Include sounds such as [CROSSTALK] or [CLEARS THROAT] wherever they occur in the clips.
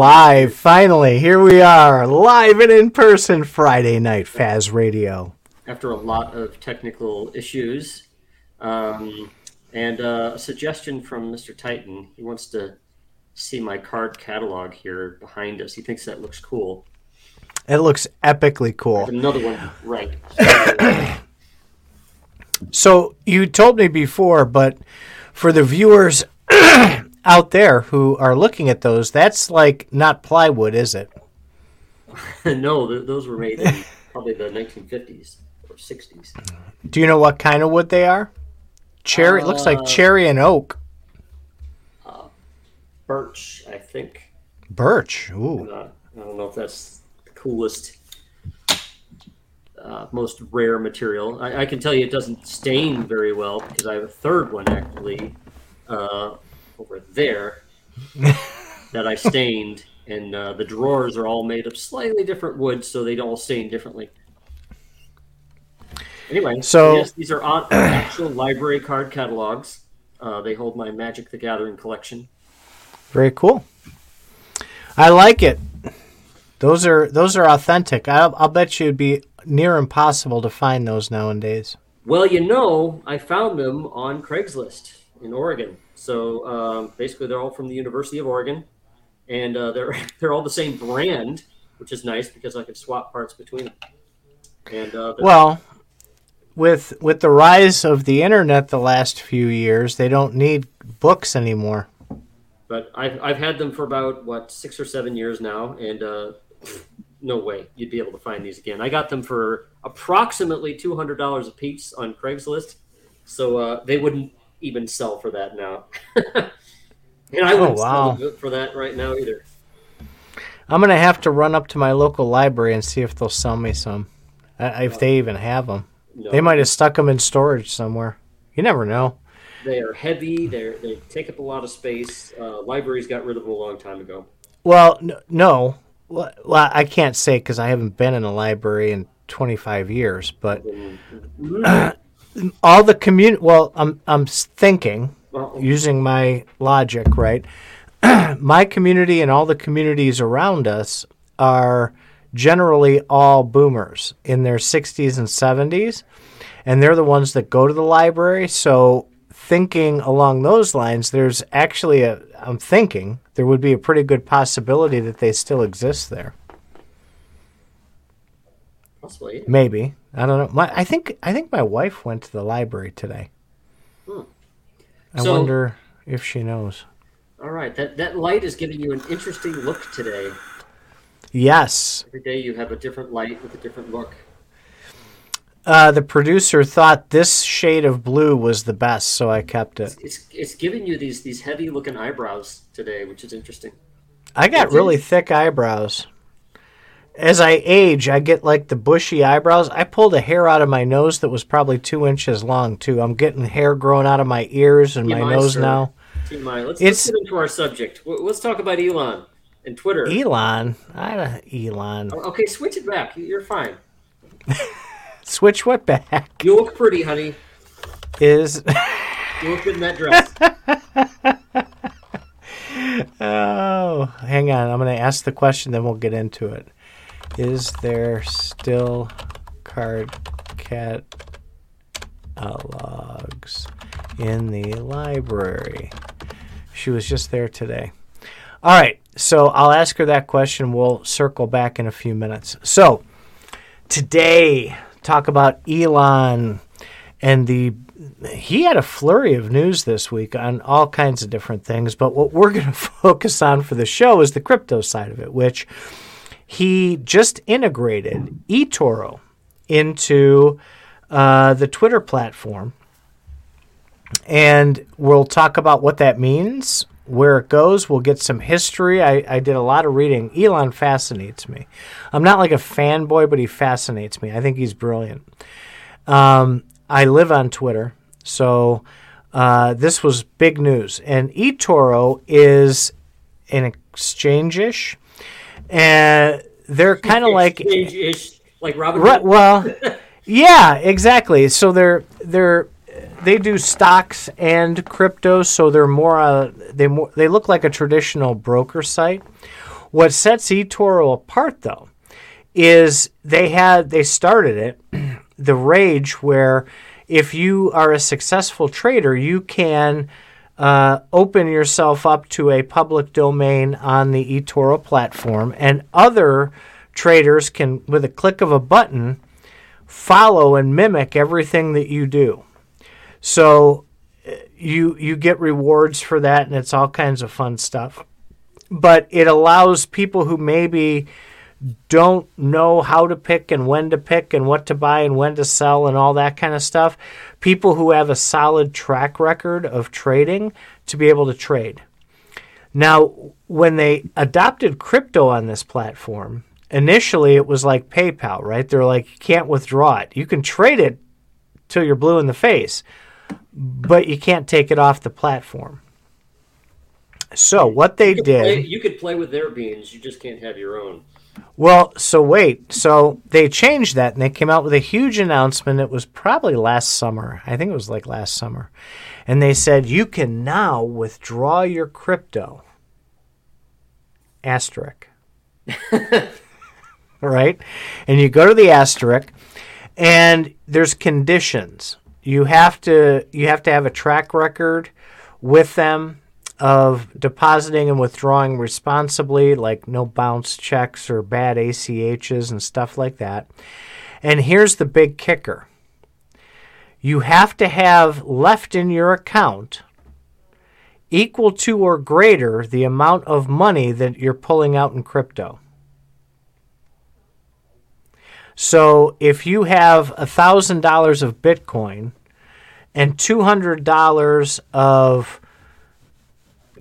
live. Finally. Here we are, live and in person Friday night, Faz Radio. After a lot of technical issues, um, and uh, a suggestion from Mr. Titan. He wants to see my card catalog here behind us. He thinks that looks cool. It looks epically cool. Another one, right? So you told me before, but for the viewers out there who are looking at those, that's like not plywood, is it? [LAUGHS] no, th- those were made in [LAUGHS] probably the 1950s or 60s. Do you know what kind of wood they are? Cherry. it looks like Uh, cherry and oak. Birch, I think. Birch. Ooh. Uh, I don't know if that's the coolest, uh, most rare material. I, I can tell you it doesn't stain very well because I have a third one actually uh, over there that I stained, and uh, the drawers are all made of slightly different wood, so they all stain differently. Anyway, So- yes, these are on, actual library card catalogs. Uh, they hold my Magic the Gathering collection. Very cool. I like it. Those are those are authentic. I'll, I'll bet you it'd be near impossible to find those nowadays. Well, you know, I found them on Craigslist in Oregon. So um, basically, they're all from the University of Oregon, and uh, they're [LAUGHS] they're all the same brand, which is nice because I can swap parts between them. And uh, Well, with with the rise of the internet the last few years, they don't need books anymore. but I've I've had them for about what six or seven years now, and uh, no way you'd be able to find these again. I got them for approximately two hundred dollars a piece on Craigslist, so uh, they wouldn't even sell for that now. [LAUGHS] and I wouldn't Oh, wow. sell for that right now either. I'm gonna have to run up to my local library and see if they'll sell me some, uh, if they even have them. No, They might have stuck them in storage somewhere. You never know. They are heavy. They they take up a lot of space. Uh, libraries got rid of them a long time ago. Well, no. Well, well, I can't say because I haven't been in a library in 25 years. But [CLEARS THROAT] all the community. Well, I'm I'm thinking Well, using my logic, right? [CLEARS THROAT] my community and all the communities around us are generally all boomers in their 60s and 70s, and they're the ones that go to the library. So, thinking along those lines, there's actually a, I'm thinking there would be a pretty good possibility that they still exist there. possibly. Maybe. I don't know. My, I think I think my wife went to the library today. Hmm. I So- wonder if she knows. All right. That that light is giving you an interesting look today. Yes. Every day you have a different light with a different look. Uh, the producer thought this shade of blue was the best, so I kept it. It's it's giving you these these heavy looking eyebrows today, which is interesting. I got you? really thick eyebrows. As I age, I get like the bushy eyebrows. I pulled a hair out of my nose that was probably two inches long, too. I'm getting hair growing out of my ears and my nose sir. now. TMI. Let's, It's- let's get into our subject. Let's talk about Elon and Twitter. Elon. I don't, Elon. okay, switch it back. You- You're fine. [LAUGHS] Switch what back You look pretty, honey. is. You look good in that dress. [LAUGHS] Oh, hang on. I'm going to ask the question, then we'll get into it. Is there still card catalogs uh, in the library? She was just there today. All right. So I'll ask her that question. We'll circle back in a few minutes. So today, talk about Elon and the he had a flurry of news this week on all kinds of different things but what we're going [LAUGHS] to focus on for the show is the crypto side of it which he just integrated eToro into uh, the Twitter platform. And we'll talk about what that means where it goes. We'll get some history. I, I did a lot of reading. Elon fascinates me. I'm not like a fanboy but he fascinates me. I think he's brilliant. Um, I live on Twitter, so uh, this was big news. And eToro is an exchange-ish, and they're kind of like Exchange-ish, like Robin. Right, well, [LAUGHS] yeah, exactly. So they're they're they do stocks and crypto, so they're more uh, they more they look like a traditional broker site. What sets eToro apart though is they had they started it [CLEARS THROAT] the rage where if you are a successful trader, you can uh, open yourself up to a public domain on the eToro platform, and other traders can, with a click of a button, follow and mimic everything that you do. So uh, you you get rewards for that, and it's all kinds of fun stuff. But it allows people who maybe don't know how to pick and when to pick and what to buy and when to sell and all that kind of stuff. People who have a solid track record of trading to be able to trade. Now, when they adopted crypto on this platform, initially it was like PayPal, right? They're like, you can't withdraw it. You can trade it till you're blue in the face, but you can't take it off the platform. So what they you did, play, you could play with their beans, you just can't have your own. Well, so wait. So they changed that and they came out with a huge announcement. It was probably last summer. I think it was like last summer. And they said you can now withdraw your crypto. Asterisk. [LAUGHS] right? And you go to the asterisk and there's conditions. You have to you have to have a track record with them of depositing and withdrawing responsibly, like no bounce checks or bad ACHs and stuff like that. And here's the big kicker you have to have left in your account equal to or greater the amount of money that you're pulling out in crypto. So if you have $1,000 of Bitcoin and $200 of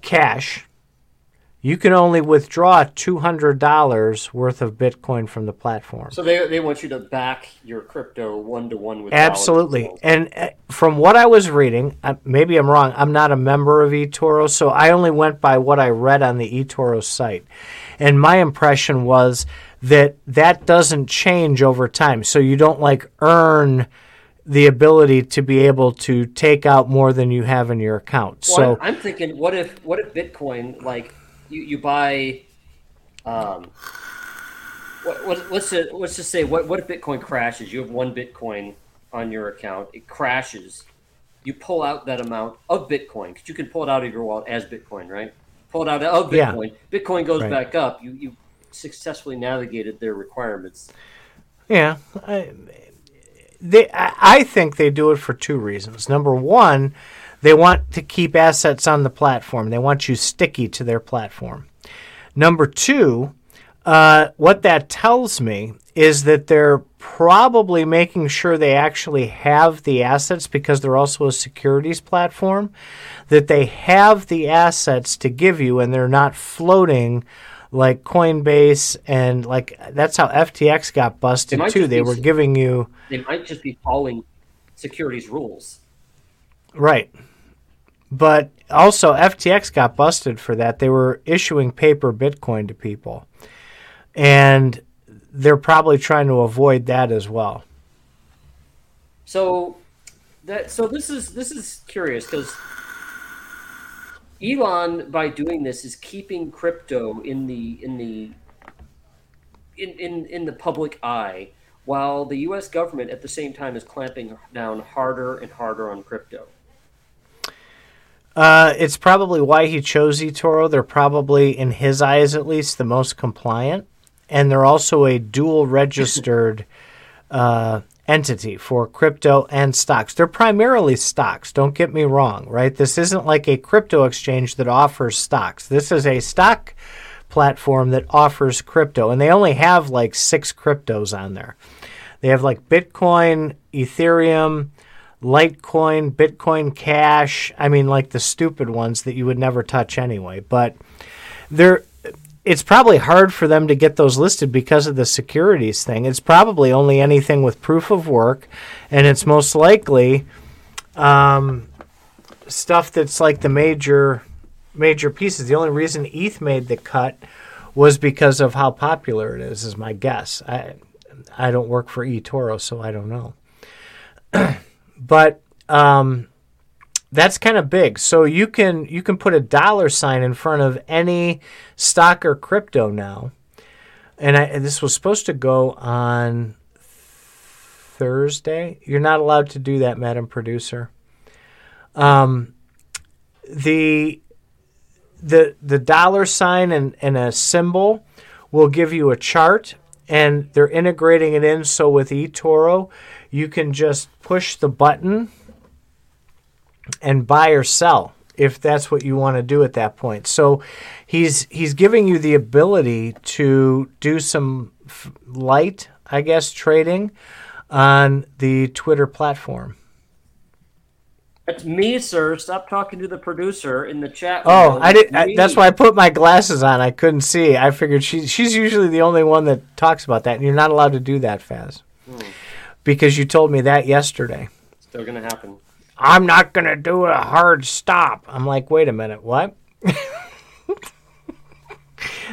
cash, you can only withdraw $200 worth of Bitcoin from the platform. So they, they want you to back your crypto one to one with Absolutely. And uh, from what I was reading, uh, maybe I'm wrong, I'm not a member of eToro, so I only went by what I read on the eToro site. And my impression was that that doesn't change over time. So you don't like earn the ability to be able to take out more than you have in your account. Well, so I'm thinking, what if what if Bitcoin like you, you buy, um, what, what let's just, let's just say what what if Bitcoin crashes? You have one Bitcoin on your account, it crashes. You pull out that amount of Bitcoin because you can pull it out of your wallet as Bitcoin, right? Pull it out of Bitcoin. Yeah. Bitcoin goes right. back up. You you successfully navigated their requirements. Yeah, I, they, I think they do it for two reasons. Number one, they want to keep assets on the platform. They want you sticky to their platform. Number two, uh, what that tells me is that they're probably making sure they actually have the assets because they're also a securities platform, that they have the assets to give you and they're not floating like Coinbase and like that's how FTX got busted too. They were giving you they might just be following securities rules. Right. But also FTX got busted for that. They were issuing paper Bitcoin to people. And they're probably trying to avoid that as well. So that so this is this is curious because Elon, by doing this, is keeping crypto in the in the in, in, in the public eye, while the U.S. government at the same time is clamping down harder and harder on crypto. Uh, it's probably why he chose eToro. They're probably, in his eyes at least, the most compliant, and they're also a dual registered [LAUGHS] uh, entity for crypto and stocks. They're primarily stocks, don't get me wrong, right? This isn't like a crypto exchange that offers stocks. This is a stock platform that offers crypto, and they only have like six cryptos on there. They have like Bitcoin, Ethereum, Litecoin, Bitcoin Cash. I mean, like the stupid ones that you would never touch anyway. But they're it's probably hard for them to get those listed because of the securities thing. It's probably only anything with proof of work, and it's most likely um, stuff that's like the major major pieces. The only reason ETH made the cut was because of how popular it is. Is my guess. I I don't work for eToro, so I don't know. [CLEARS THROAT] but um, that's kind of big. So you can you can put a dollar sign in front of any stock or crypto now. And, I, this was supposed to go on Thursday. You're not allowed to do that, Madam Producer. Um, the the the dollar sign and, and a symbol will give you a chart and they're integrating it in so with eToro you can just push the button and buy or sell if that's what you want to do at that point. So he's he's giving you the ability to do some f- light, I guess, trading on the Twitter platform. That's me, sir. Stop talking to the producer in the chat. Oh, I did. I, that's why I put my glasses on. I couldn't see. I figured she she's usually the only one that talks about that, and you're not allowed to do that, Faz, hmm. because you told me that yesterday. Still gonna happen. I'm not gonna do a hard stop. I'm like, wait a minute, what? [LAUGHS]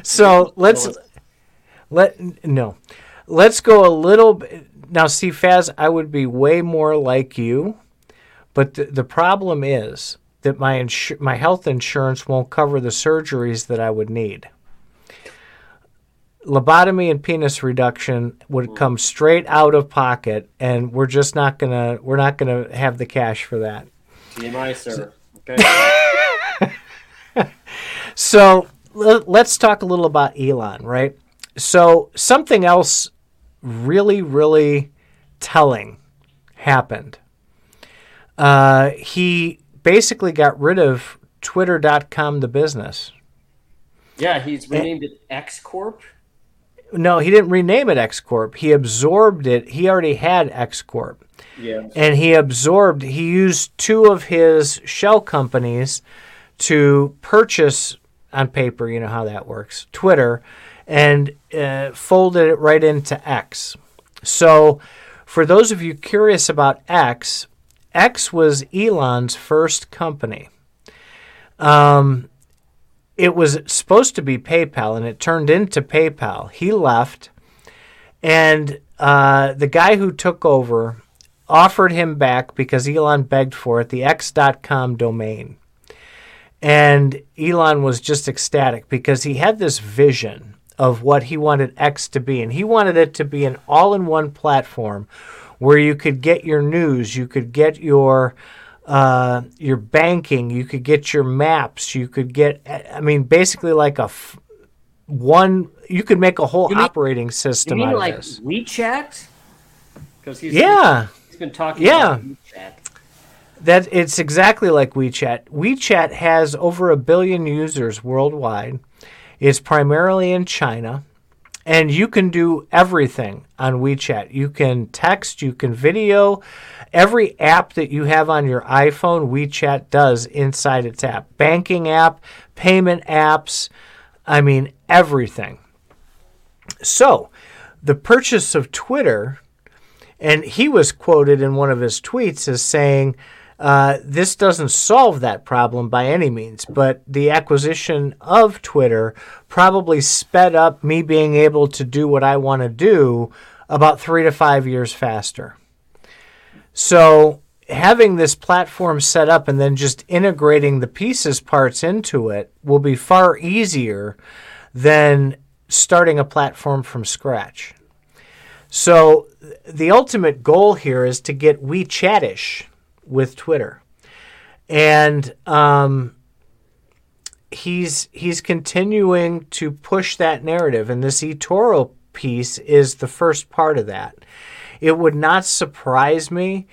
so let's let no, let's go a little bit now. See, Faz, I would be way more like you but the, the problem is that my insu- my health insurance won't cover the surgeries that I would need. Lobotomy and penis reduction would come straight out of pocket, and we're just not gonna we're not gonna have the cash for that. TMI, sir. Okay. [LAUGHS] so let's talk a little about Elon, right? So something else really, really telling happened uh, he basically got rid of Twitter.com, the business. Yeah, he's renamed and, it X Corp. No, he didn't rename it X Corp. He absorbed it. He already had X Corp. Yeah. And he absorbed, he used two of his shell companies to purchase on paper, you know how that works, Twitter, and uh, folded it right into X. So, for those of you curious about X, X was Elon's first company. Um, it was supposed to be PayPal, and it turned into PayPal. He left, and uh, the guy who took over offered him back because Elon begged for it the X.com domain. And Elon was just ecstatic because he had this vision of what he wanted X to be, and he wanted it to be an all in one platform where you could get your news, you could get your uh, your banking, you could get your maps, you could get, I mean, basically like a f- one. You could make a whole mean, operating system out of like this. WeChat? Because he's yeah, he's been talking yeah. WeChat. That it's exactly like WeChat. WeChat has over a billion users worldwide. It's primarily in China. And you can do everything on WeChat. You can text, you can video. Every app that you have on your iPhone, WeChat does inside its app. Banking app, payment apps, I mean, everything. So, the purchase of Twitter, and he was quoted in one of his tweets as saying, uh, this doesn't solve that problem by any means, but the acquisition of Twitter probably sped up me being able to do what I want to do about three to five years faster. So, having this platform set up and then just integrating the pieces parts into it will be far easier than starting a platform from scratch. So, the ultimate goal here is to get WeChatish with Twitter, and um, he's he's continuing to push that narrative, and this eToro piece is the first part of that. It would not surprise me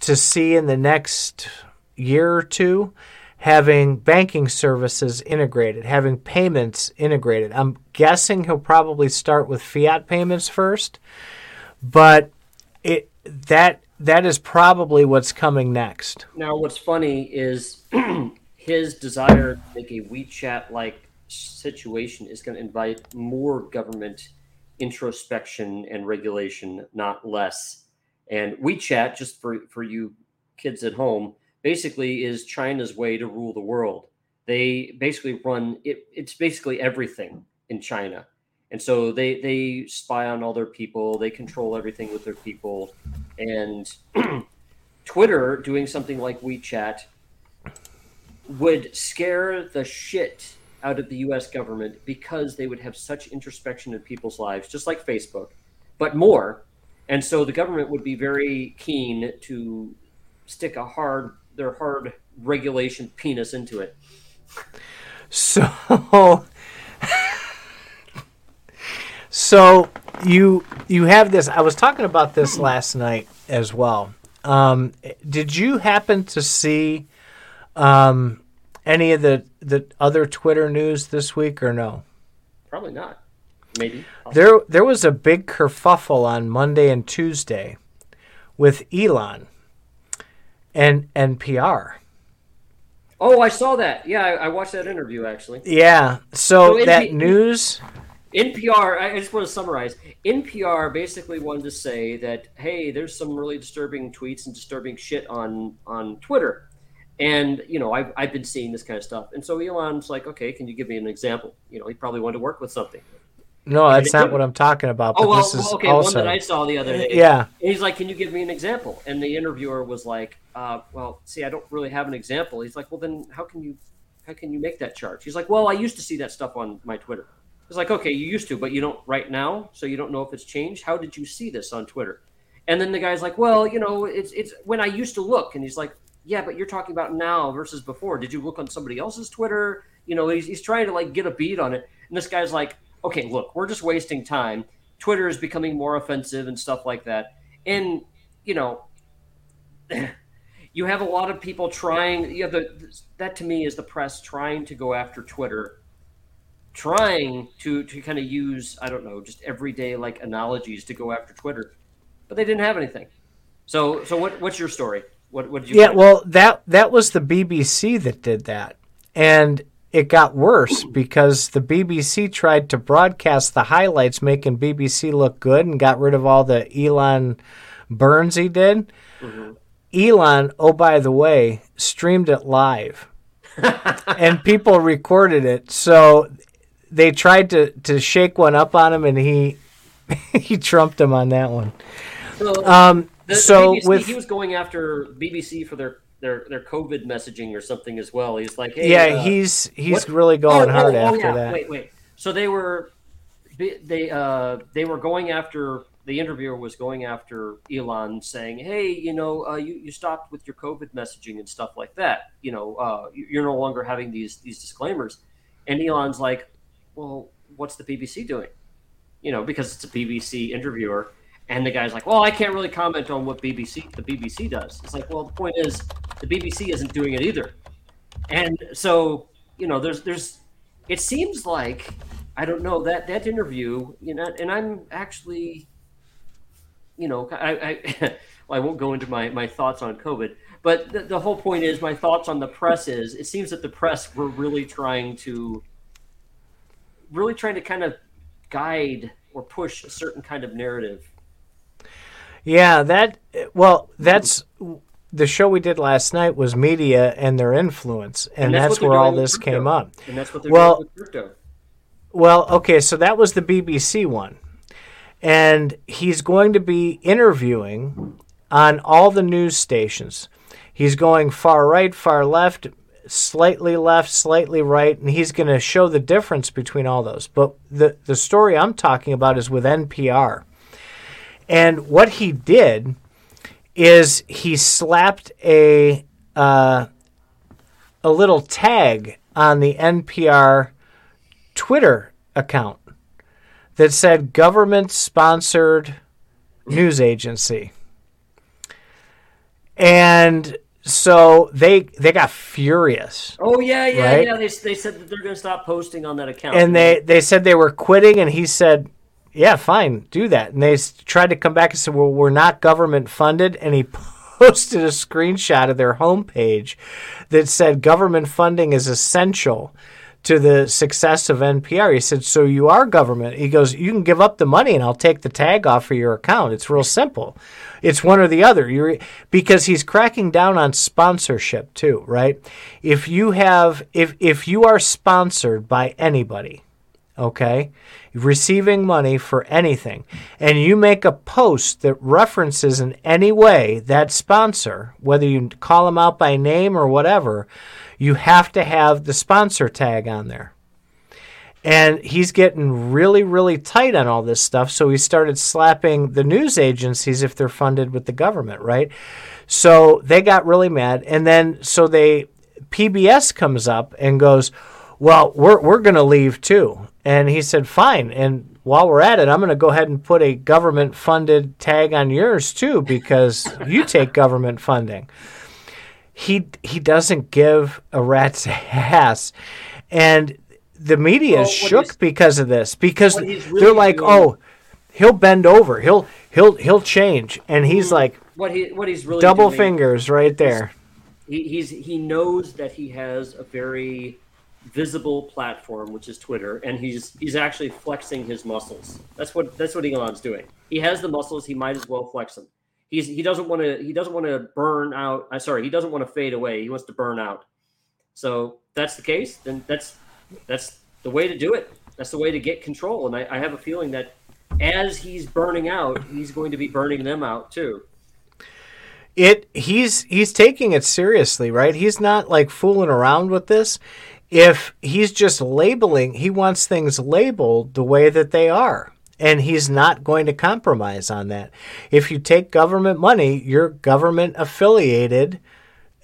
to see in the next year or two having banking services integrated, having payments integrated. I'm guessing he'll probably start with fiat payments first, but it that that is probably what's coming next. Now, what's funny is [CLEARS THROAT] his desire to make a WeChat like situation is going to invite more government introspection and regulation, not less. And WeChat, just for, for you kids at home, basically is China's way to rule the world. They basically run it, it's basically everything in China. And so they, they spy on all their people, they control everything with their people and [CLEARS THROAT] Twitter doing something like WeChat would scare the shit out of the US government because they would have such introspection in people's lives, just like Facebook, but more. And so the government would be very keen to stick a hard, their hard regulation penis into it. [LAUGHS] So, so you you have this. I was talking about this last night as well. Um, did you happen to see um, any of the the other Twitter news this week or no? Probably not. Maybe. There there was a big kerfuffle on Monday and Tuesday with Elon and NPR. Oh, I saw that. Yeah, I, I watched that interview actually. Yeah. So, So that NP news. NPR, I I just want to summarize. NPR basically wanted to say that, hey, there's some really disturbing tweets and disturbing shit on on Twitter, and you know, I've I've been seeing this kind of stuff, and so Elon's like, okay, can you give me an example? You know, he probably wanted to work with something. No, that's not what I'm talking about. But Oh well, this is well, okay, also one that I saw the other day. yeah. And he's like, "Can you give me an example?" And the interviewer was like, uh, "Well, see, I don't really have an example." He's like, "Well, then how can you how can you make that charge?" He's like, "Well, I used to see that stuff on my Twitter." It's like, "Okay, you used to, but you don't right now, so you don't know if it's changed. How did you see this on Twitter?" And then the guy's like, "Well, you know, it's it's when I used to look." And he's like, "Yeah, but you're talking about now versus before. Did you look on somebody else's Twitter?" You know, he's he's trying to like get a beat on it. And this guy's like, "Okay, look, we're just wasting time. Twitter is becoming more offensive and stuff like that." And you know, [LAUGHS] you have a lot of people trying. You have the that to me is the press trying to go after Twitter, trying to to kind of use I don't know just everyday like analogies to go after Twitter, but they didn't have anything. So so what what's your story? What what did you? Yeah, find? well, that that was the BBC that did that, and it got worse because the BBC tried to broadcast the highlights, making BBC look good, and got rid of all the Elon burns he did. Mm-hmm. Elon, oh by the way, streamed it live, [LAUGHS] and people recorded it. So they tried to to shake one up on him, and he [LAUGHS] he trumped him on that one. So, Um, the- the BBC, with he was going after BBC for their their their COVID messaging or something as well. He's like, hey, yeah, uh, he's he's what- really going Oh, hard oh, oh, after yeah. that. Wait, wait. So they were, they uh, they were going after the interviewer was going after Elon, saying, "Hey, you know, uh, you you stopped with your COVID messaging and stuff like that. You know, uh, you're no longer having these these disclaimers." And Elon's like, "Well, what's the BBC doing?" You know, because it's a BBC interviewer. And the guy's like, "Well, I can't really comment on what BBC the BBC does." It's like, well, the point is, the BBC isn't doing it either. And so, you know, there's there's it seems like I don't know that that interview, you know, and I'm actually, you know, I, I [LAUGHS] well, I won't go into my my thoughts on COVID, but the, the whole point is my thoughts on the press is it seems that the press were really trying to, really trying to kind of guide or push a certain kind of narrative. Yeah, that well, that's the show we did last night was media and their influence, and, that's, what they're where all this came up. and that's what they're Well- doing with crypto. Well, okay, so that was the BBC one. And he's going to be interviewing on all the news stations. He's going far right, far left, slightly left, slightly right, and he's going to show the difference between all those. But the, the story I'm talking about is with NPR. And what he did is he slapped a uh, a little tag on the NPR Twitter account that said government sponsored news agency. And so they they got furious. Oh yeah, yeah, Right? yeah. They, they said that they're going to stop posting on that account. And they, they said they were quitting and he said, "Yeah, fine, do that." And they tried to come back and said, "Well, we're not government funded." And he [LAUGHS] posted a screenshot of their homepage that said government funding is essential to the success of NPR. He said, "So you are government." He goes, "You can give up the money and I'll take the tag off of your account. It's real simple. It's one or the other." You're because he's cracking down on sponsorship too, right? If you have if if you are sponsored by anybody, okay, receiving money for anything, and you make a post that references in any way that sponsor, whether you call them out by name or whatever, you have to have the sponsor tag on there. And he's getting really, really tight on all this stuff. So he started slapping the news agencies if they're funded with the government, right? So they got really mad. And then, so they, PBS comes up and goes, Well, we're, we're going to leave too. And he said, Fine. And while we're at it, I'm going to go ahead and put a government funded tag on yours too, because you take government funding. He, he doesn't give a rat's [LAUGHS] ass. And the media Well, is shook because of this because he's they're like, doing- oh, he'll bend over, he'll he'll he'll change, and he's mm-hmm. like What he what he's really double doing, fingers right there. He, he's he knows that he has a very visible platform, which is Twitter, and he's he's actually flexing his muscles. That's what that's what Elon's doing. He has the muscles. He might as well flex them. He's he doesn't want to he doesn't want to burn out. I'm sorry, he doesn't want to fade away. He wants to burn out. So that's the case, then that's that's the way to do it. That's the way to get control. And I, I have a feeling that as he's burning out, he's going to be burning them out too. It he's he's taking it seriously, right? He's not like fooling around with this. If he's just labeling, he wants things labeled the way that they are. And he's not going to compromise on that. If you take government money, you're government affiliated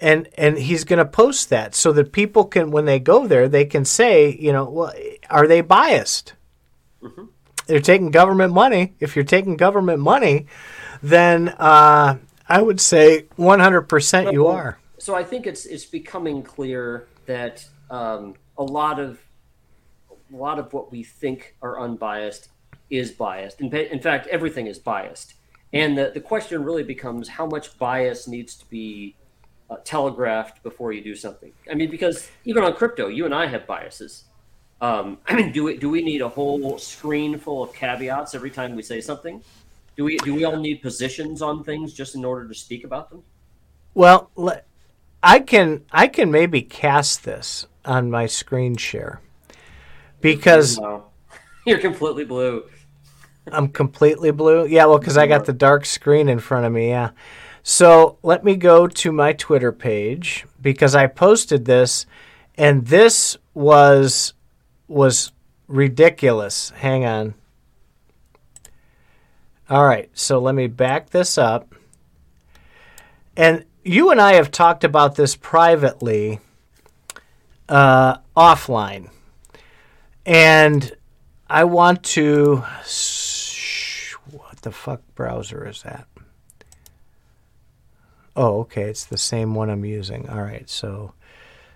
and and he's going to post that so that people can when they go there they can say you know well are they biased they're taking government money if you're taking government money then uh, i would say 100% you are So I think it's it's becoming clear that um, a lot of a lot of what we think are unbiased is biased. In, in fact, everything is biased. And the, the question really becomes how much bias needs to be uh, telegraphed before you do something. I mean, because even on crypto, you and I have biases. Um, [CLEARS THROAT] I mean, do we do we need a whole screen full of caveats every time we say something? Do we do we all need positions on things just in order to speak about them? well i can i can maybe cast this on my screen share because No. [LAUGHS] You're completely blue. I'm completely blue. Yeah, well, because I got the dark screen in front of me. Yeah. So let me go to my Twitter page because I posted this, and this was was ridiculous. Hang on. All right, so let me back this up. And you and I have talked about this privately uh, offline. And I want to. What the fuck browser is that? Oh, okay. It's the same one I'm using. All right. So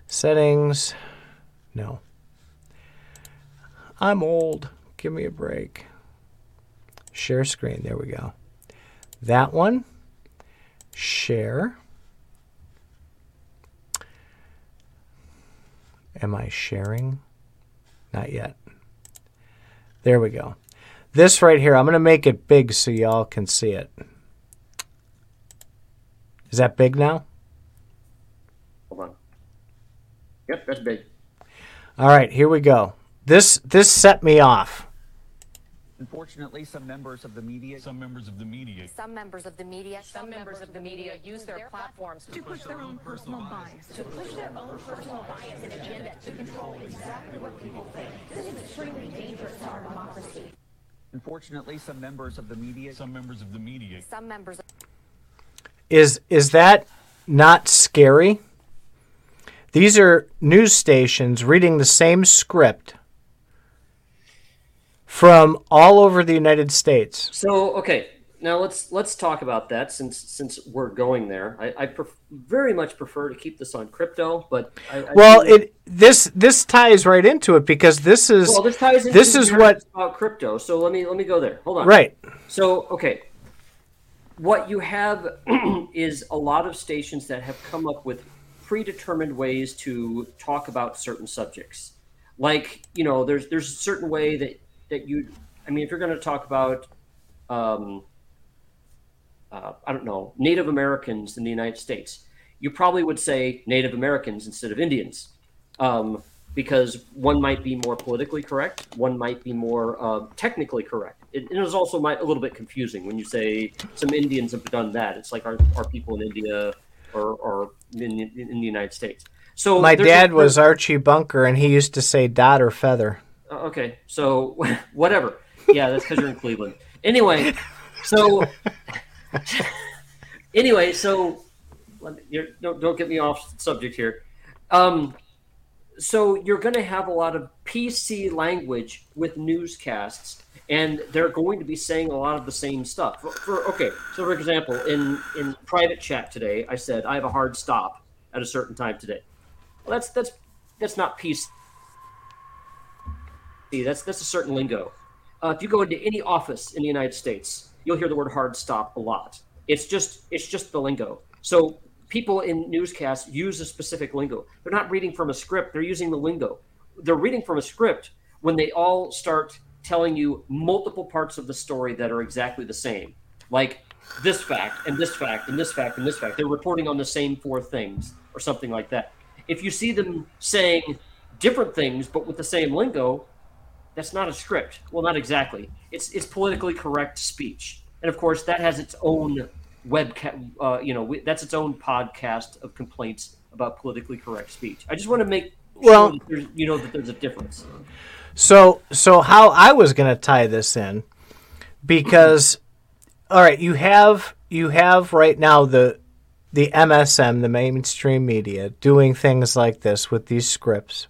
settings. No. I'm old. Give me a break. Share screen. There we go. That one. Share. Am I sharing? Not yet. There we go. This right here, I'm going to make it big so y'all can see it. Is that big now? Hold on. Yep, that's big. All right, here we go. This this set me off. Unfortunately, some members of the media Some members of the media Some members of the media, some members of the media use their platforms to push their own personal bias. To push their own personal bias and agenda to control exactly what people think. This is extremely dangerous to our democracy. Unfortunately, some members of the media some members of the media some members of Is is that not scary? These are news stations reading the same script from all over the United States. So okay, now let's let's talk about that since since we're going there. I, I pref- very much prefer to keep this on crypto, but I, I Well, it this this ties right into it because this is well this ties into this is what about crypto. So let me let me go there. Hold on. right. So, okay. What you have [CLEARS THROAT] is a lot of stations that have come up with predetermined ways to talk about certain subjects. Like, you know, there's there's a certain way that that you I mean, if you're going to talk about um uh, I don't know, Native Americans in the United States, you probably would say Native Americans instead of Indians. Um, because one might be more politically correct, one might be more uh, technically correct. It, it is also might, a little bit confusing when you say some Indians have done that. It's like our, our people in India or, or in, in the United States. So My there's a- dad was Archie Bunker, and he used to say dot or feather. Uh, okay, so [LAUGHS] whatever. Yeah, that's because you're in Cleveland. Anyway, so [LAUGHS] anyway, so let me- you're, don't don't get me off subject here. Um, so you're going to have a lot of PC language with newscasts, and they're going to be saying a lot of the same stuff. For, for okay, so for example, in in private chat today, I said I have a hard stop at a certain time today. Well, that's that's that's not PC. That's that's a certain lingo. Uh, if you go into any office in the United States, you'll hear the word hard stop a lot. It's just it's just the lingo. So people in newscasts use a specific lingo. They're not reading from a script. They're using the lingo. They're reading from a script when they all start telling you multiple parts of the story that are exactly the same. Like this fact and this fact and this fact and this fact. They're reporting on the same four things or something like that. If you see them saying different things but with the same lingo, that's not a script. Well, not exactly. It's it's politically correct speech, and of course that has its own webcast. Uh, you know, we- that's its own podcast of complaints about politically correct speech. I just want to make Well- sure that you know that there's a difference. So, so how I was going to tie this in, because, all right, you have you have right now the the MSM, the mainstream media, doing things like this with these scripts.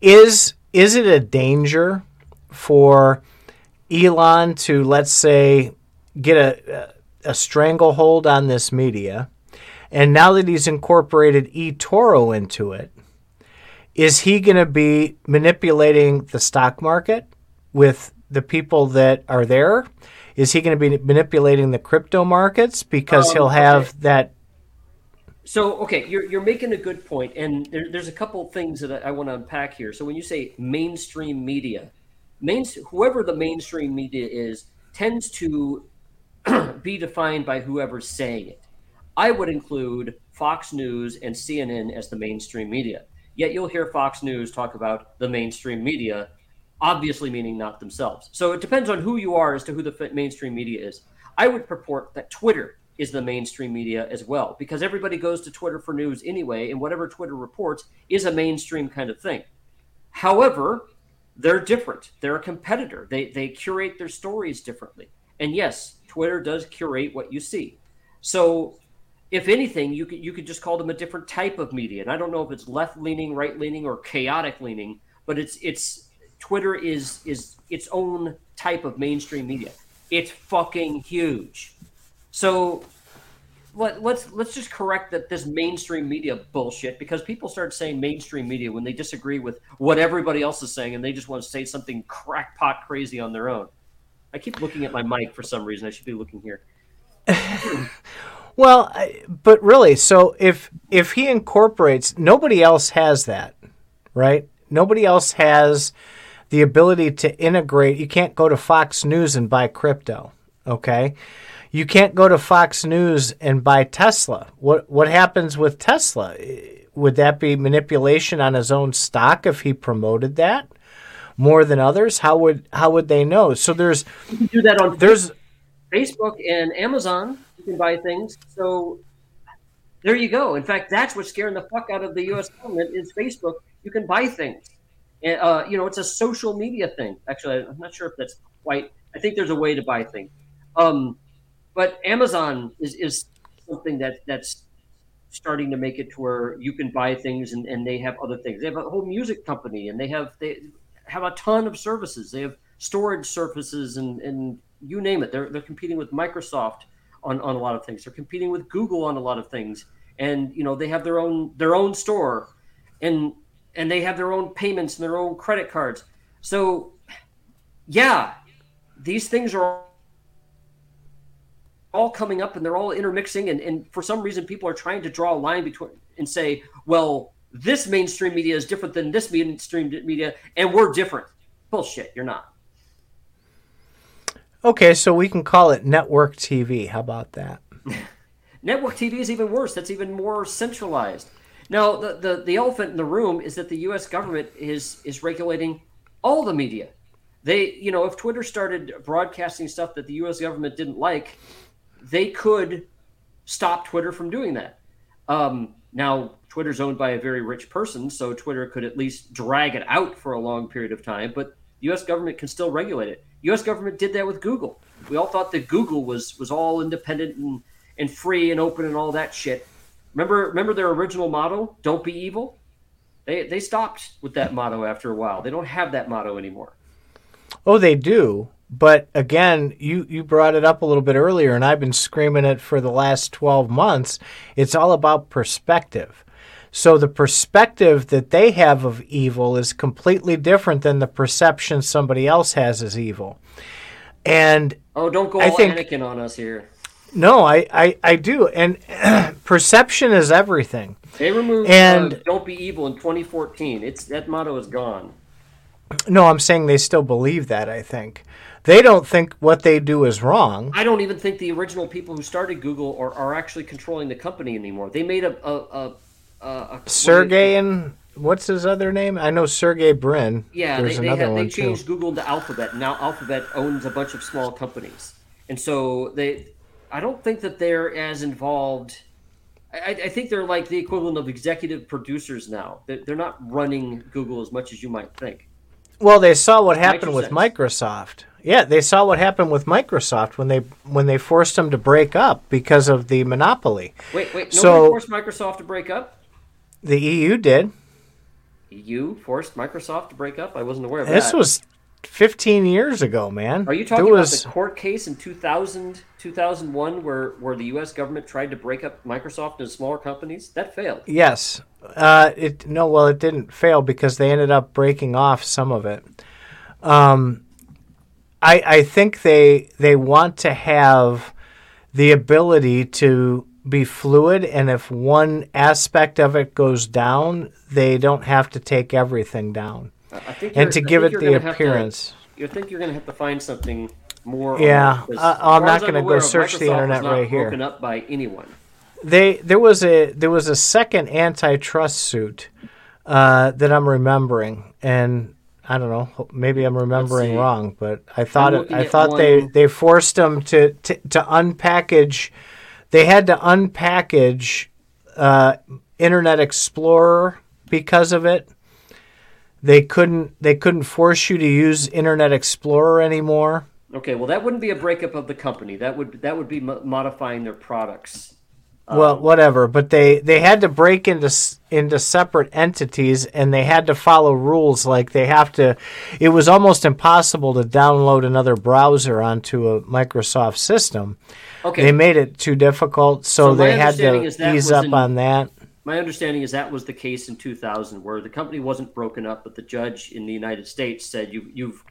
Is is it a danger for Elon to let's say get a a stranglehold on this media, and now that he's incorporated eToro into it? Is he going to be manipulating the stock market with the people that are there? Is he going to be manipulating the crypto markets because Um, he'll have that? So, okay, you're, you're making a good point, and there, there's a couple things that I, I want to unpack here. So, when you say mainstream media, main, whoever the mainstream media is tends to [CLEARS THROAT] be defined by whoever's saying it. I would include Fox News and CNN as the mainstream media. Yet you'll hear Fox News talk about the mainstream media, obviously meaning not themselves. So it depends on who you are as to who the mainstream media is. I would purport that Twitter is the mainstream media as well, because everybody goes to Twitter for news anyway, and whatever Twitter reports is a mainstream kind of thing. However, they're different. They're a competitor. They they curate their stories differently. And yes, Twitter does curate what you see. So if anything, you could you could just call them a different type of media. And I don't know if it's left leaning, right leaning, or chaotic leaning, but it's it's Twitter is is its own type of mainstream media. It's fucking huge. So let, let's let's just correct that this mainstream media bullshit because people start saying mainstream media when they disagree with what everybody else is saying and they just want to say something crackpot crazy on their own. I keep looking at my mic for some reason. I should be looking here. [LAUGHS] Well, but really, so if if he incorporates, nobody else has that, right? Nobody else has the ability to integrate. You can't go to Fox News and buy crypto, okay? You can't go to Fox News and buy Tesla. What what happens with Tesla? Would that be manipulation on his own stock if he promoted that more than others? How would how would they know? So there's You can do that on there's Facebook and Amazon. You can buy things. So there you go. In fact, that's what's scaring the fuck out of the U.S. government is Facebook. You can buy things. And, uh, you know, it's a social media thing. Actually, I'm not sure if that's quite. I think there's a way to buy things. Um, but Amazon is, is something that that's starting to make it to where you can buy things and, and they have other things. They have a whole music company and they have they have a ton of services. They have storage services and, and you name it. They're they're competing with Microsoft on, on a lot of things. They're competing with Google on a lot of things. And you know, they have their own their own store and and they have their own payments and their own credit cards. So yeah, these things are all coming up and they're all intermixing and, and for some reason people are trying to draw a line between and say well this mainstream media is different than this mainstream media and we're different bullshit you're not okay. So we can call it network TV. How about that? [LAUGHS] network tv is even worse that's even more centralized Now, the, the, the elephant in the room is that the U.S. government is is regulating all the media. They, you know, if Twitter started broadcasting stuff that the U.S. government didn't like, they could stop Twitter from doing that. Um, now, Twitter's owned by a very rich person, so Twitter could at least drag it out for a long period of time, but the U.S. government can still regulate it. U.S. government did that with Google. We all thought that Google was was all independent and, and free and open and all that shit. Remember, remember their original motto, "Don't be evil." They they stopped with that motto after a while. They don't have that motto anymore. Oh, they do. But again, you, you brought it up a little bit earlier, and I've been screaming it for the last 12 months. It's all about perspective. So the perspective that they have of evil is completely different than the perception somebody else has as evil. And Oh, don't go I all think- Anakin on us here. no, I, I, I do. And [CLEARS THROAT] perception is everything. They removed And- uh, "Don't be evil" in 2014. It's that motto is gone. No, I'm saying they still believe that, I think. They don't think what they do is wrong. I don't even think the original people who started Google are, are actually controlling the company anymore. They made a a, a, Uh, a, a Sergey and what's his other name? I know Sergey Brin. Yeah, they, There's they, had, they one too. changed Google to Alphabet. Now Alphabet owns a bunch of small companies, and so they. I don't think that they're as involved. I, I think they're like the equivalent of executive producers now. They're, they're not running Google as much as you might think. Well, they saw what happened with Microsoft. Yeah, they saw what happened with Microsoft when they when they forced them to break up because of the monopoly. Wait, wait. Nobody So- forced Microsoft to break up. The EU did. EU forced Microsoft to break up. I wasn't aware of This that. This was 15 years ago, man. Are you talking There was, about the court case in 2000, 2001 where, where the U.S. government tried to break up Microsoft into smaller companies? That failed. Yes. Uh, it no, well, it didn't fail because they ended up breaking off some of it. Um, I I think they they want to have the ability to be fluid, and if one aspect of it goes down, they don't have to take everything down, I think and to I give it the appearance. you think you're going to have to find something more. Yeah, I- as I'm not gonna go aware of, search the internet right here. Broken up by anyone. They there was a there was a second antitrust suit uh, that I'm remembering, and I don't know, maybe I'm remembering wrong, but I thought it, I thought they they forced them to, to to unpackage. They had to unpackage uh, Internet Explorer because of it. They couldn't they couldn't force you to use Internet Explorer anymore. Okay, well, that wouldn't be a breakup of the company. That would that would be mo- modifying their products. well, whatever. But they they had to break into into separate entities, and they had to follow rules. Like they have to. It was almost impossible to download another browser onto a Microsoft system. Okay, They made it too difficult, so, So they had to ease up on that. my understanding is that was the case in 2000, where the company wasn't broken up, but the judge in the United States said you you've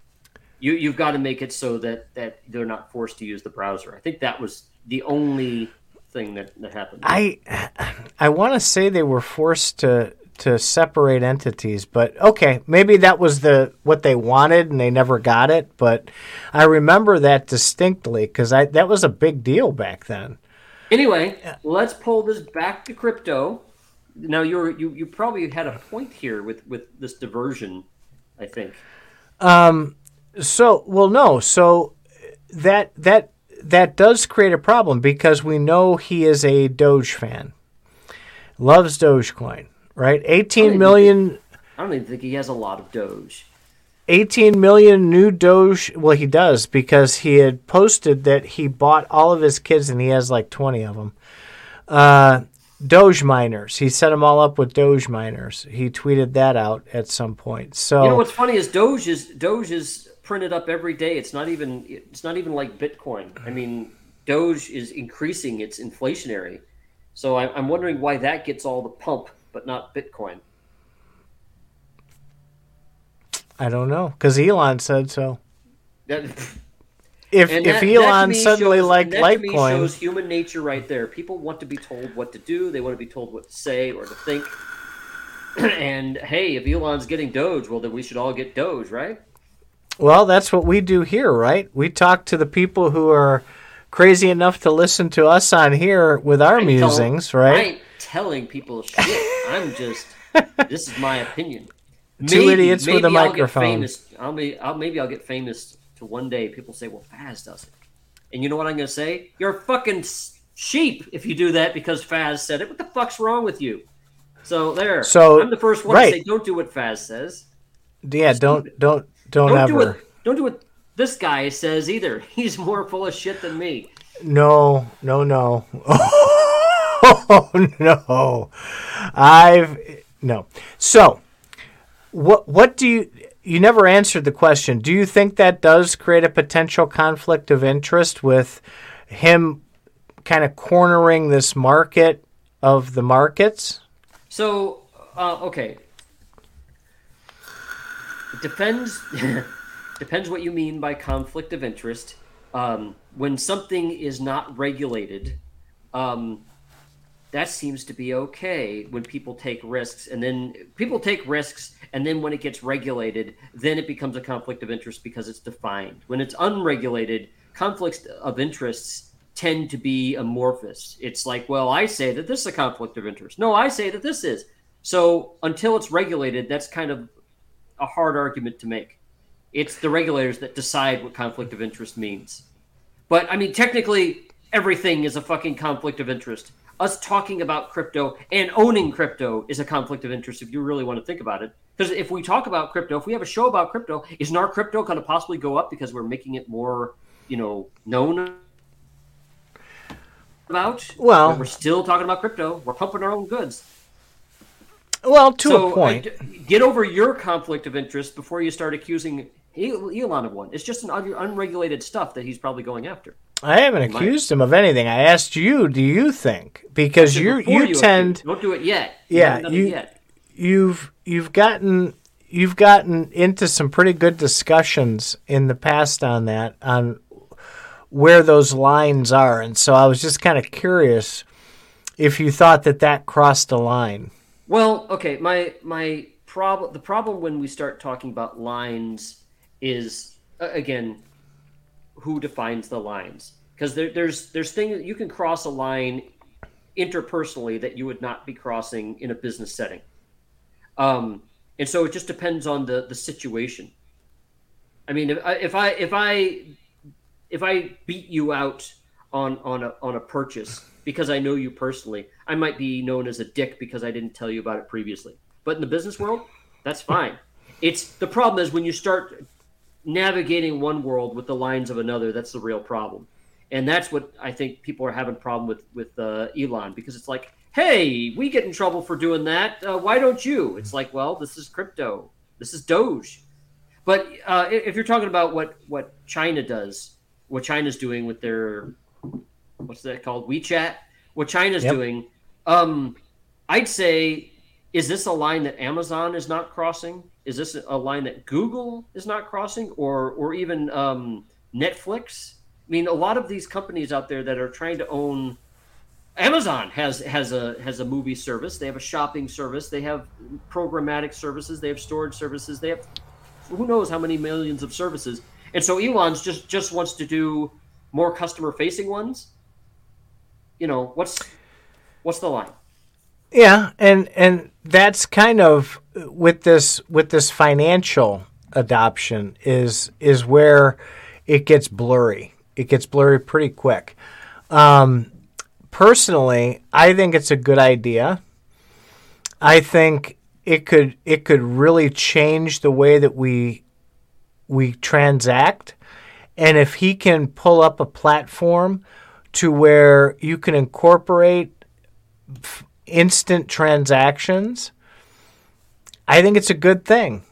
you you've got to make it so that that they're not forced to use the browser. I think that was the only thing that that happened. I I want to say they were forced to to separate entities, but okay, maybe that was the what they wanted and they never got it. But I remember that distinctly because I that was a big deal back then. Anyway, let's pull this back to crypto. Now you're you you probably had a point here with with this diversion. I think. Um. So well, no, so that that that does create a problem because we know he is a Doge fan, loves Dogecoin, right? Eighteen million. I don't even think he has a lot of Doge. 18 million new Doge. Well, he does because he had posted that he bought all of his kids, and he has like 20 of them. Uh, Doge miners. He set them all up with Doge miners. He tweeted that out at some point. So You know what's funny is Doge is Doge is printed up every day. It's not even it's not even like Bitcoin. I mean, Doge is increasing. It's inflationary. So I, I'm wondering why that gets all the pump, but not Bitcoin. I don't know because Elon said so. That, If if Elon suddenly shows- liked that to me Litecoin, shows human nature right there. People want to be told what to do. They want to be told what to say or to think. [CLEARS THROAT] and hey, if Elon's getting Doge, well then we should all get Doge, right? well, that's what we do here, right? We talk to the people who are crazy enough to listen to us on here with our 'em- musings, right? Telling people shit. I'm just. This is my opinion. [LAUGHS] Two idiots with a I'll microphone. famous. I'll be. I'll maybe I'll get famous to one day. People say, "Well, Faz does it," and you know what I'm going to say? You're a fucking sheep if you do that because Faz said it. What the fuck's wrong with you? So there. So, I'm the first one right. to say, "Don't do what Faz says." Yeah, don't don't don't, Don't ever. do what. Don't do what this guy says either. [LAUGHS] He's more full of shit than me. No, no, no. [LAUGHS] [LAUGHS] Oh no. I've no. So, what what do you you never answered the question. Do you think that does create a potential conflict of interest with him kind of cornering this market of the markets? So, uh, okay. It depends. [LAUGHS] depends what you mean by conflict of interest. Um, when something is not regulated, um, that seems to be okay when people take risks, and then people take risks, and then when it gets regulated, then it becomes a conflict of interest because it's defined. When it's unregulated, conflicts of interests tend to be amorphous. It's like, well, I say that this is a conflict of interest. No, I say that this is. So until it's regulated, that's kind of a hard argument to make. It's the regulators that decide what conflict of interest means. But I mean, technically, everything is a fucking conflict of interest. Us talking about crypto and owning crypto is a conflict of interest if you really want to think about it. Because if we talk about crypto, if we have a show about crypto, isn't our crypto going to possibly go up because we're making it more, you know, known about? Well- we're still talking about crypto. We're pumping our own goods. Well, to so a point. uh, d- get over your conflict of interest before you start accusing Elon of one. It's just an un- unregulated stuff that he's probably going after. I haven't accused him of anything. I asked you, do you think? Because you you tend accuse- don't do it yet. Yeah, it you- yet. you've you've gotten you've gotten into some pretty good discussions in the past on that on where those lines are and so I was just kind of curious if you thought that that crossed a line. Well, okay, my my problem the problem when we start talking about lines is uh, again who defines the lines because there, there's there's things you can cross a line interpersonally that you would not be crossing in a business setting. Um, and so it just depends on the the situation. I mean, if I if I if I if I beat you out on on a on a purchase because I know you personally, I might be known as a dick because I didn't tell you about it previously. But in the business world, that's fine. It's the problem is when you start navigating one world with the lines of another. That's the real problem, and that's what I think people are having problem with with uh, Elon because it's like, hey, we get in trouble for doing that. Uh, why don't you? It's like, well, this is crypto. This is Doge. But uh, if you're talking about what what China does, what China's doing with their what's that called WeChat, what China's Yep. doing, um, I'd say, is this a line that Amazon is not crossing? Is this a line that Google is not crossing, or or even um, Netflix? I mean, a lot of these companies out there that are trying to own Amazon has has a has a movie service. They have a shopping service. They have programmatic services. They have storage services. They have who knows how many millions of services. And so Elon's just just wants to do more customer facing ones. You know what's what's the line? Yeah, and and that's kind of with this with this financial adoption is is where it gets blurry. It gets blurry pretty quick. Um, personally, I think it's a good idea. I think it could it could really change the way that we we transact. And if he can pull up a platform to where you can incorporate instant transactions, I think it's a good thing.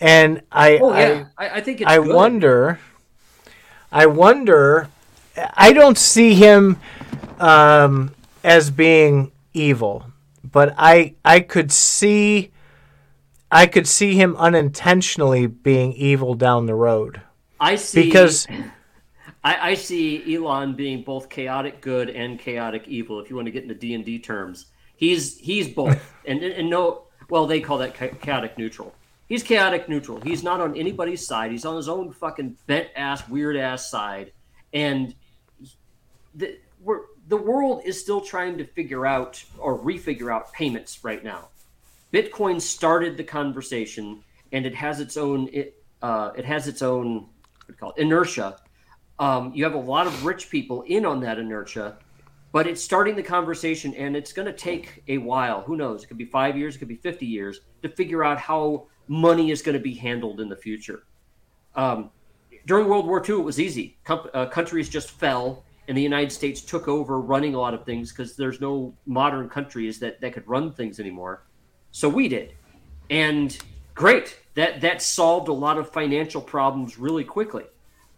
And I, Oh I yeah, I, I think it's. I good. wonder. I wonder. I don't see him um, as being evil, but I I could see. I could see him unintentionally being evil down the road I see because I, I see Elon being both chaotic good and chaotic evil. If you want to get into D and D terms, he's he's both, and and no, well they call that chaotic neutral. He's chaotic neutral. He's not on anybody's side. He's on his own fucking bent ass, weird ass side, and the, we're the world is still trying to figure out or refigure out payments right now. Bitcoin started the conversation, and it has its own it uh, it has its own what do you call it, inertia. Um, you have a lot of rich people in on that inertia, but it's starting the conversation, and it's going to take a while. Who knows? It could be five years, it could be fifty years to figure out how money is going to be handled in the future. Um, during World War II, it was easy. Com- uh, countries just fell, and the United States took over running a lot of things because there's no modern countries that, that could run things anymore. So we did, and great. That that solved a lot of financial problems really quickly.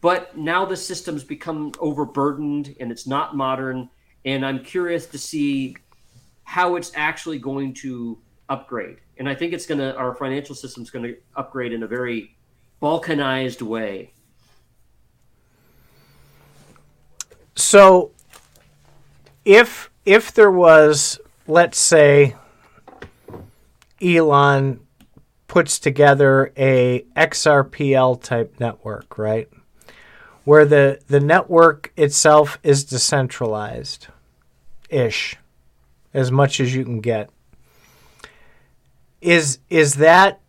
But now the system's become overburdened, and it's not modern. And I'm curious to see how it's actually going to upgrade. And I think it's going to our financial system's going to upgrade in a very balkanized way. So if if there was let's say Elon puts together a XRPL type network, right? Where the the network itself is decentralized ish as much as you can get. Is is that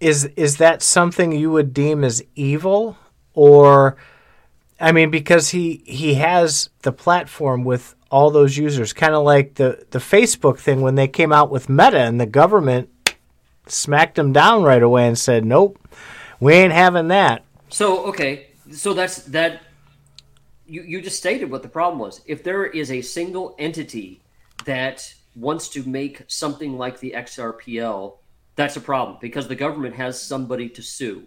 is is that something you would deem as evil or I mean because he he has the platform with all those users kind of like the the Facebook thing when they came out with Meta and the government smacked them down right away and said nope we ain't having that So okay, so that's that. You you just stated what the problem was. If there is a single entity that wants to make something like the XRPL, that's a problem because the government has somebody to sue.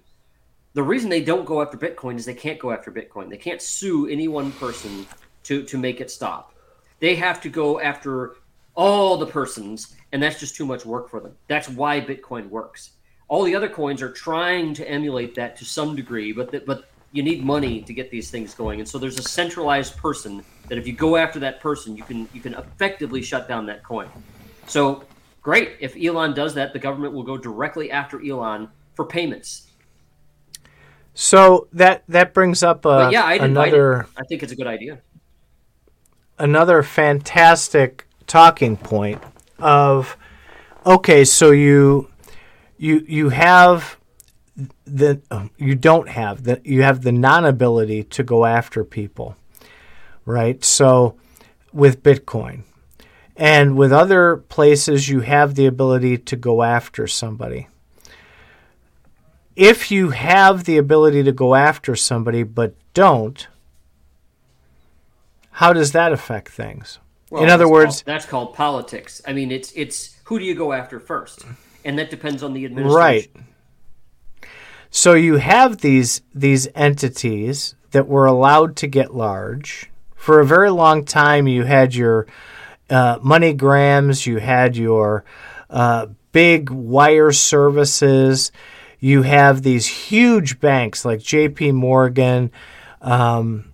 The reason they don't go after Bitcoin is they can't go after Bitcoin. They can't sue any one person to to make it stop. They have to go after all the persons, and that's just too much work for them. That's why Bitcoin works. All the other coins are trying to emulate that to some degree, but the, but you need money to get these things going, and so there's a centralized person that if you go after that person, you can you can effectively shut down that coin. So great if Elon does that, the government will go directly after Elon for payments. so that that brings up uh, But yeah, I'd another. I think it's a good idea. another fantastic talking point of okay so you you you have the you don't have the you have the non-ability to go after people right so with bitcoin and with other places you have the ability to go after somebody if you have the ability to go after somebody but don't how does that affect things Well, in other words called- that's called politics. I mean, it's it's who do you go after first, and that depends on the administration. Right. So you have these these entities that were allowed to get large. For a very long time, you had your uh, MoneyGrams, you had your uh, big wire services, you have these huge banks like J.P. Morgan. Um,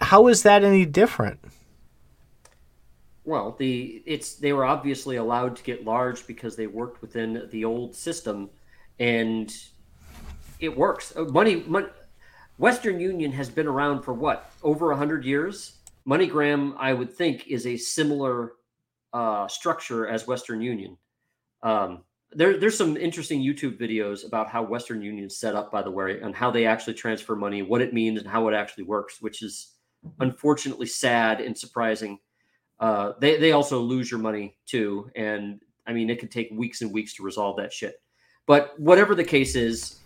how is that any different? Well, the it's they were obviously allowed to get large because they worked within the old system, and it works. Uh, Money, Western Union has been around for what over hundred years. MoneyGram, I would think, is a similar uh, structure as Western Union. Um, there, there's some interesting YouTube videos about how Western Union is set up, by the way, and how they actually transfer money, what it means, and how it actually works, which is unfortunately sad and surprising. Uh, they they also lose your money too, and I mean it could take weeks and weeks to resolve that shit. But whatever the case is,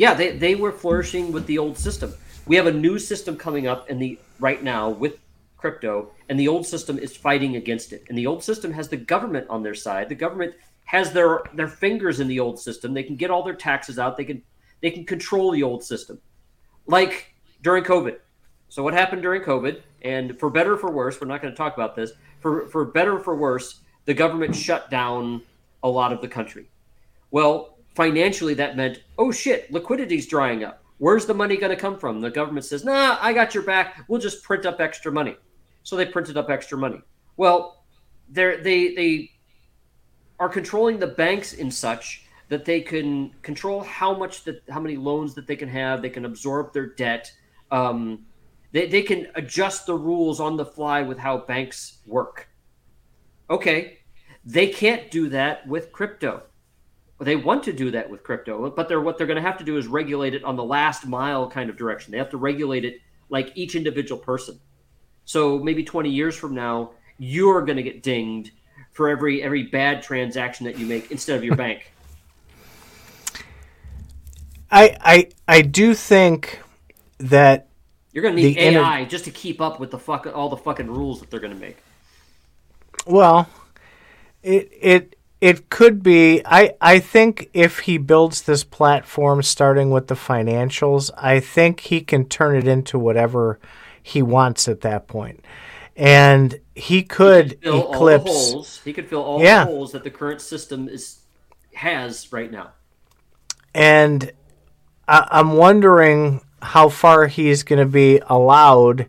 yeah, they they were flourishing with the old system. We have a new system coming up in the right now with crypto, and the old system is fighting against it. And the old system has the government on their side. The government has their their fingers in the old system. They can get all their taxes out. They can they can control the old system, like during COVID. So what happened during COVID? And for better or for worse, we're not going to talk about this. For for better or for worse, the government shut down a lot of the country. Well, financially, that meant oh shit, liquidity's drying up. Where's the money going to come from? The government says, nah, I got your back. We'll just print up extra money. So they printed up extra money. Well, they they they are controlling the banks in such that they can control how much that how many loans that they can have. They can absorb their debt. Um, They, they can adjust the rules on the fly with how banks work. Okay, they can't do that with crypto. They want to do that with crypto, but they're what they're going to have to do is regulate it on the last mile kind of direction. They have to regulate it like each individual person. So maybe 20 years from now, you're going to get dinged for every every bad transaction that you make instead of your [LAUGHS] bank. I I I do think that You're going to need The inter- AI just to keep up with the fuck all the fucking rules that they're going to make. Well, it it it could be. I I think if he builds this platform starting with the financials, I think he can turn it into whatever he wants at that point. and he could all the eclipse. holes. He could fill all Yeah. the holes that the current system is has right now. and I, I'm wondering how far he's going to be allowed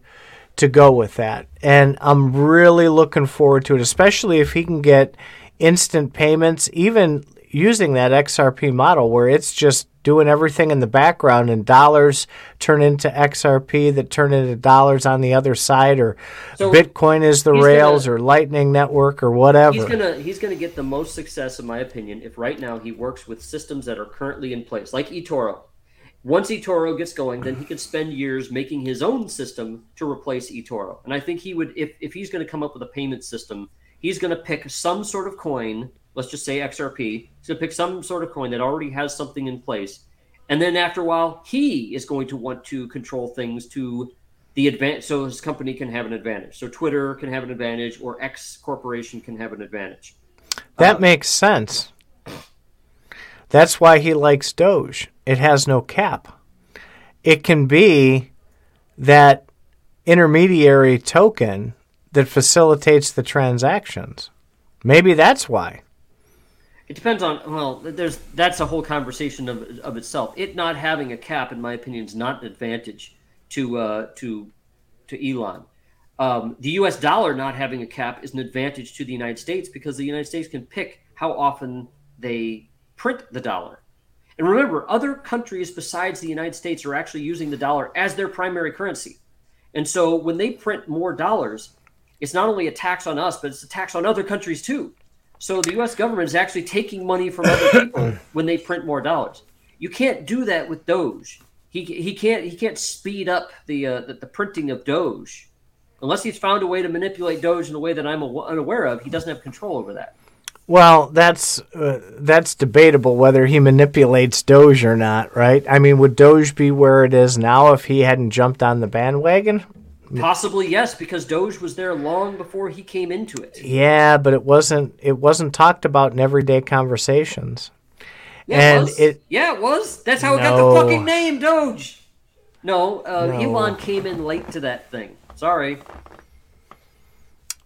to go with that. And I'm really looking forward to it, especially if he can get instant payments, even using that XRP model where it's just doing everything in the background and dollars turn into XRP that turn into dollars on the other side or So Bitcoin is the rails gonna- or Lightning Network or whatever. He's gonna he's gonna get the most success, in my opinion, if right now he works with systems that are currently in place, like eToro. Once eToro gets going, then he could spend years making his own system to replace eToro. And I think he would, if, if he's going to come up with a payment system, he's going to pick some sort of coin. Let's just say XRP. He's going to pick some sort of coin that already has something in place, and then after a while, he is going to want to control things to the advantage, so his company can have an advantage. So Twitter can have an advantage, or X Corporation can have an advantage. That uh, makes sense. That's why he likes Doge. It has no cap. It can be that intermediary token that facilitates the transactions. Maybe that's why. It depends on well, there's that's a whole conversation of, of itself. It not having a cap, in my opinion, is not an advantage to uh, to to Elon. Um, the U.S. dollar not having a cap is an advantage to the United States because the United States can pick how often they print the dollar. And remember, other countries besides the United States are actually using the dollar as their primary currency. And so when they print more dollars, it's not only a tax on us, but it's a tax on other countries too. So the U.S. government is actually taking money from other [COUGHS] people when they print more dollars. You can't do that with Doge. He, he can't he can't speed up the, uh, the the printing of Doge unless he's found a way to manipulate Doge in a way that I'm aw- unaware of. He doesn't have control over that. Well, that's uh, that's debatable whether he manipulates Doge or not, right? I mean, would Doge be where it is now if he hadn't jumped on the bandwagon? Possibly yes, because Doge was there long before he came into it. Yeah, but it wasn't it wasn't talked about in everyday conversations. Yeah, And it was. it- yeah, it was. That's how it got the fucking name, Doge. No, uh, No. Elon came in late to that thing. Sorry.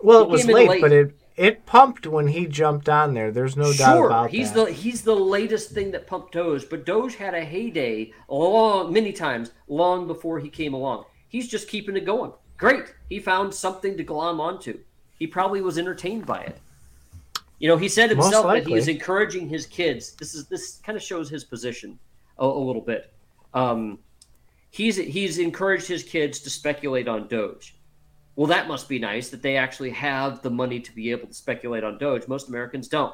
Well, He it was late, late. but it it pumped when he jumped on there. There's no doubt sure, about he's that. the he's the latest thing that pumped Doge, but Doge had a heyday long many times long before he came along. He's just keeping it going. Great. He found something to glom onto. He probably was entertained by it. You know, he said himself that he is encouraging his kids. This is this kind of shows his position a, a little bit. Um, he's he's encouraged his kids to speculate on Doge. Well, that must be nice that they actually have the money to be able to speculate on Doge. Most Americans don't.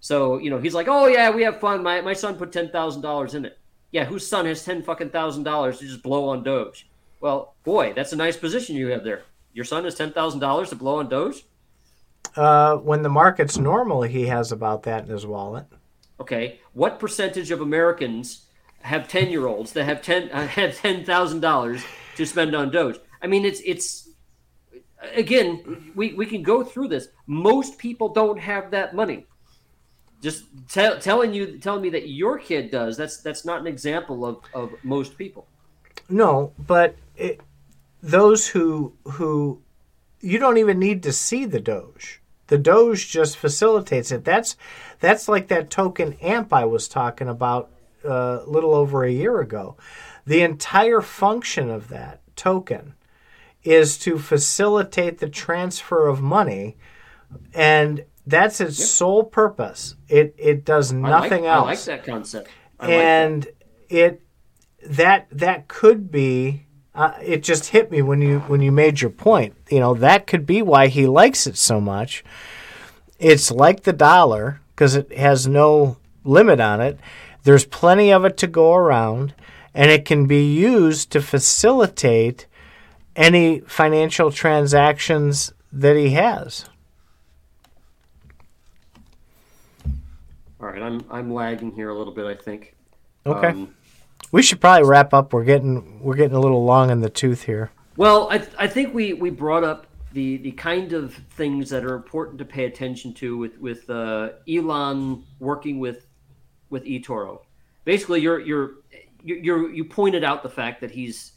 So, you know, he's like, oh, yeah, we have fun. My, my son put $10,000 in it. Yeah, whose son has 10 fucking thousand dollars to just blow on Doge? Well, boy, that's a nice position you have there. Your son has $10,000 to blow on Doge? uh, when the market's normal, he has about that in his wallet. Okay, what percentage of Americans have 10 year olds that have 10 uh, [LAUGHS] have $10,000 to spend on Doge? I mean, it's, it's, again, we, we can go through this. Most people don't have that money. Just tell telling you, telling me that your kid does. That's that's not an example of, of most people. No, but it, those who who you don't even need to see the Doge. The Doge just facilitates it. That's that's like that token AMP I was talking about uh, a little over a year ago. The entire function of that token is to facilitate the transfer of money, and that's its sole purpose. It it does I nothing like, else I like that concept. I like that. and it that that could be uh, it just hit me when you when you made your point. You know that could be why he likes it so much. It's like the dollar because it has no limit on it. There's plenty of it to go around, and it can be used to facilitate any financial transactions that he has. All right, I'm I'm lagging here a little bit. I think. Okay. Um, We should probably wrap up. We're getting we're getting a little long in the tooth here. Well, I, I think we, we brought up the, the kind of things that are important to pay attention to with with uh, Elon working with with eToro. Basically, you're you're you you're, you pointed out the fact that he's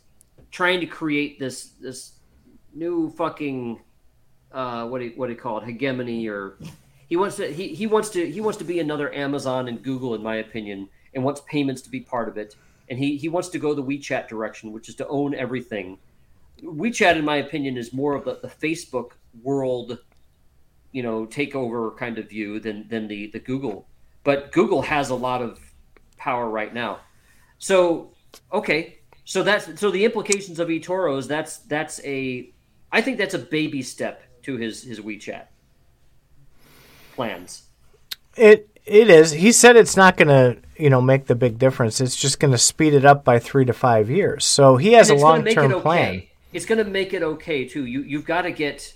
trying to create this this new fucking uh, what do you, what do you call it hegemony or he wants to he, he wants to he wants to be another Amazon and Google in my opinion and wants payments to be part of it and he he wants to go the WeChat direction which is to own everything WeChat, in my opinion, is more of the, the Facebook world, you know, takeover kind of view than than the the Google. But Google has a lot of power right now. So okay, so that's so the implications of eToro is that's that's a, I think that's a baby step to his his WeChat plans. It it is. He said it's not going to you know make the big difference. It's just going to speed it up by three to five years. So he has a long term it okay. plan. It's going to make it okay too. You you've got to get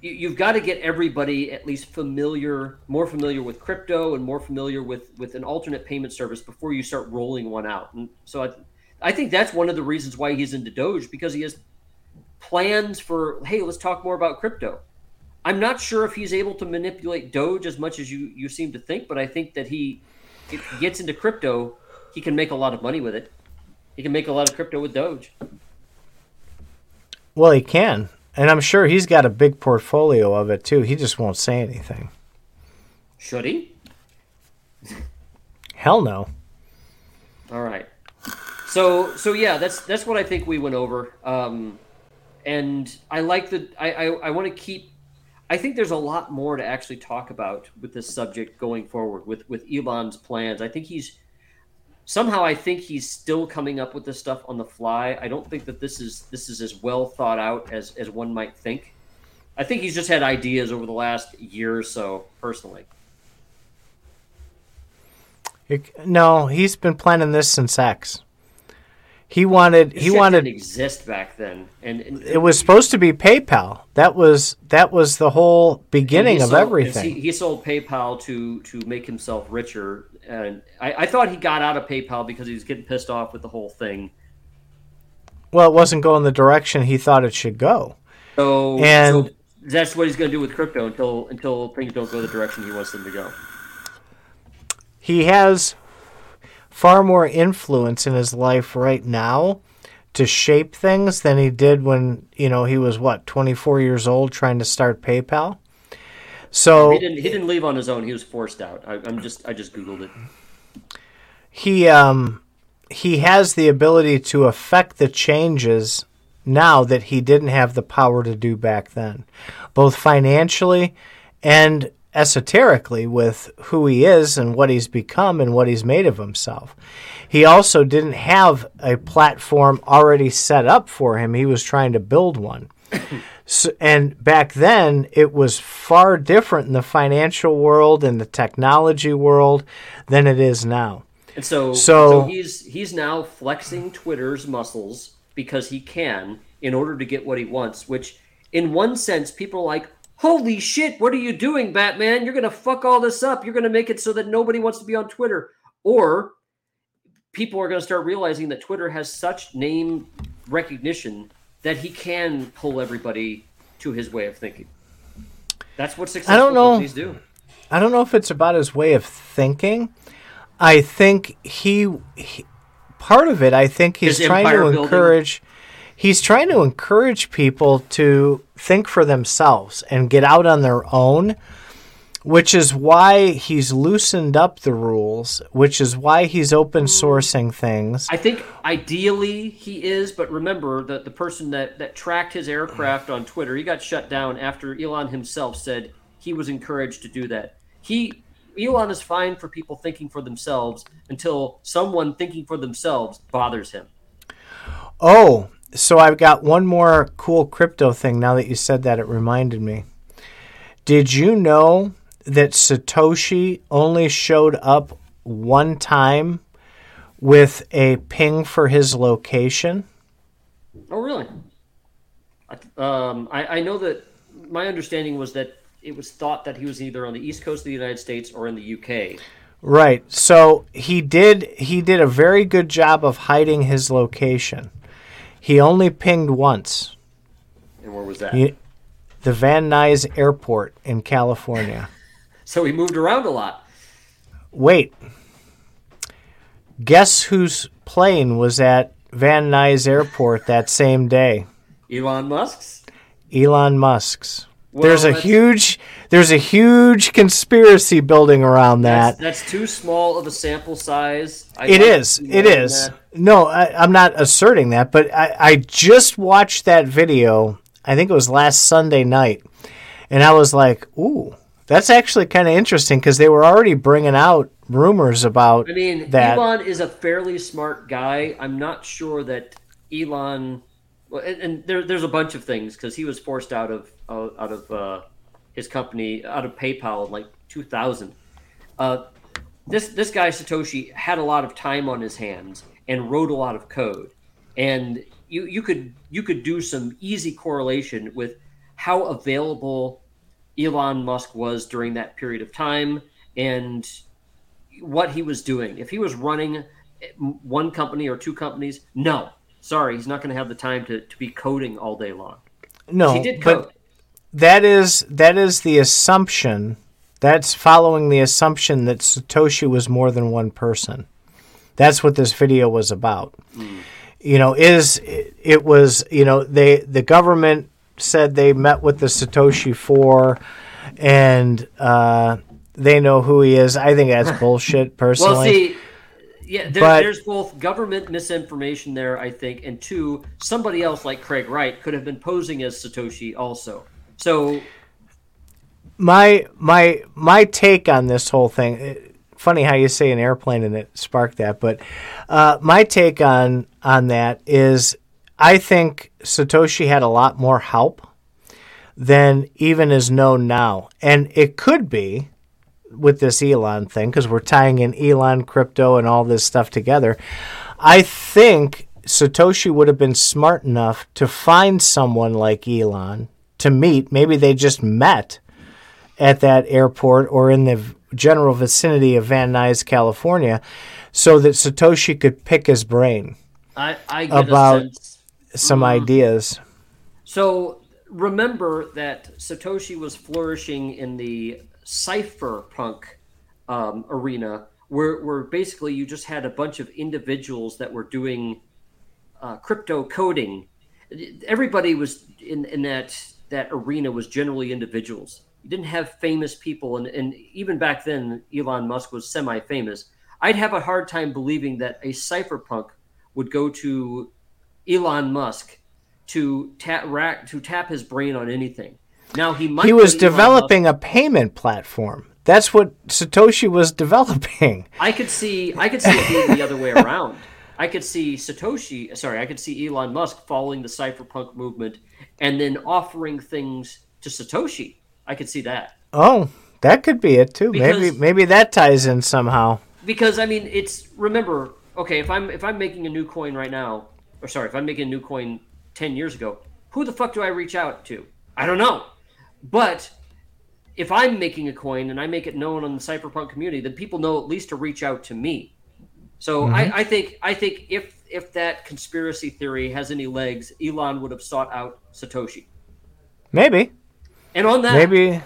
you, you've got to get everybody at least familiar, more familiar with crypto and more familiar with with an alternate payment service before you start rolling one out. And so I, I think that's one of the reasons why he's into Doge because he has plans for hey, let's talk more about crypto. I'm not sure if he's able to manipulate Doge as much as you you seem to think, but I think that he gets into crypto, he can make a lot of money with it. He can make a lot of crypto with Doge. Well, he can, and I'm sure he's got a big portfolio of it too. He just won't say anything. Should he? Hell no. All right. So so yeah, that's that's what I think we went over. Um, and I like the I I, I want to keep. I think there's a lot more to actually talk about with this subject going forward with with Elon's plans. I think he's somehow I think he's still coming up with this stuff on the fly. I don't think that this is this is as well thought out as as one might think. I think he's just had ideas over the last year or so, personally. No, he's been planning this since X. He wanted This he wanted didn't exist back then, and, and it was supposed to be PayPal. That was that was the whole beginning of sold- everything. He, he sold PayPal to to make himself richer, and I, I thought he got out of PayPal because he was getting pissed off with the whole thing. well, it wasn't going the direction he thought it should go. So, And- so that's what he's going to do with crypto until until things don't go the direction he wants them to go. He has far more influence in his life right now to shape things than he did when, you know, he was what, 24 years old trying to start PayPal. So He didn't he didn't leave on his own. He was forced out. I, I'm just I just googled it. he um he has the ability to affect the changes now that he didn't have the power to do back then both financially and esoterically with who he is and what he's become and what he's made of himself he also didn't have a platform already set up for him he was trying to build one [COUGHS] so, and back then, it was far different in the financial world and the technology world than it is now. And so, So- so he's he's now flexing Twitter's muscles because he can in order to get what he wants. Which, in one sense, people are like, "Holy shit! What are you doing, Batman? You're gonna fuck all this up. You're gonna make it so that nobody wants to be on Twitter." Or people are gonna start realizing that Twitter has such name recognition that he can pull everybody to his way of thinking. That's what successful know. companies do. I don't know if it's about his way of thinking. I think he, he part of it. I think he's His trying to building. He's trying to encourage people to think for themselves and get out on their own, which is why he's loosened up the rules. Which is why he's open sourcing things. I think ideally he is, but remember that the person that, that tracked his aircraft on Twitter, he got shut down after Elon himself said he was encouraged to do that. He Elon is fine for people thinking for themselves until someone thinking for themselves bothers him. Oh, so I've got one more cool crypto thing. Now that you said that, it reminded me. Did you know that Satoshi only showed up one time with a ping for his location? Oh, really? I, um, I, I know that my understanding was that it was thought that he was either on the east coast of the United States or in the UK. Right. So he did he did a very good job of hiding his location. He only pinged once. And where was that? He- the Van Nuys Airport in California. [LAUGHS] So he moved around a lot. Wait. Guess whose plane was at Van Nuys Airport that same day? Elon Musk's. Elon Musk's. Well, there's a huge there's a huge conspiracy building around that. that's too small of a sample size. I It is. It is. that. No, I, I'm not asserting that, but I, I just watched that video. I think it was last Sunday night, and I was like, "Ooh, that's actually kind of interesting," because they were already bringing out rumors about I mean, that. Elon is a fairly smart guy. I'm not sure that Elon. Well, and, and there, there's a bunch of things because he was forced out of out of uh, his company, out of PayPal in like 2000. Uh, this this guy Satoshi had a lot of time on his hands and wrote a lot of code, and you you could you could do some easy correlation with how available Elon Musk was during that period of time and what he was doing. If he was running one company or two companies, no, sorry, he's not going to have the time to, to be coding all day long. no, he did but code. that is that is the assumption. That's following the assumption that Satoshi was more than one person. That's what this video was about. You know, is it, was you know they the government said they met with the Satoshi Four, and uh, they know who he is. I think that's bullshit. Personally, [LAUGHS] Well, see, yeah, there, But- there's both government misinformation there, I think, and two, somebody else like Craig Wright could have been posing as Satoshi also. So my my my take on this whole thing funny how you say an airplane and it sparked that but uh, my take on on that is i think satoshi had a lot more help than even is known now. And it could be with this elon thing because we're tying in elon crypto and all this stuff together. I think satoshi would have been smart enough to find someone like elon to meet. Maybe they just met at that airport or in the general vicinity of Van Nuys, California, so that Satoshi could pick his brain I, I get About- sense. some Mm. ideas. So remember that Satoshi was flourishing in the cypherpunk um, arena, where, where basically you just had a bunch of individuals that were doing uh, crypto coding. Everybody was in, in that that arena was generally individuals. You didn't have famous people, and, and even back then, Elon Musk was semi-famous. I'd have a hard time believing that a cypherpunk would go to Elon Musk to tap rack to tap his brain on anything. Now he might He was developing a payment platform. That's what Satoshi was [LAUGHS] developing. I could see I could see it being the other way [LAUGHS] around. I could see Satoshi, sorry, I could see Elon Musk following the cypherpunk movement and then offering things to Satoshi. I could see that. Oh, that could be it too. maybe Because- maybe that ties in somehow. because I mean it's remember okay if I'm if I'm making a new coin right now or sorry if I'm making a new coin ten years ago who the fuck do I reach out to I don't know but if I'm making a coin and I make it known on the cypherpunk community then people know at least to reach out to me so I, mm-hmm. I think I think if if that conspiracy theory has any legs Elon would have sought out Satoshi Maybe. And on that Maybe.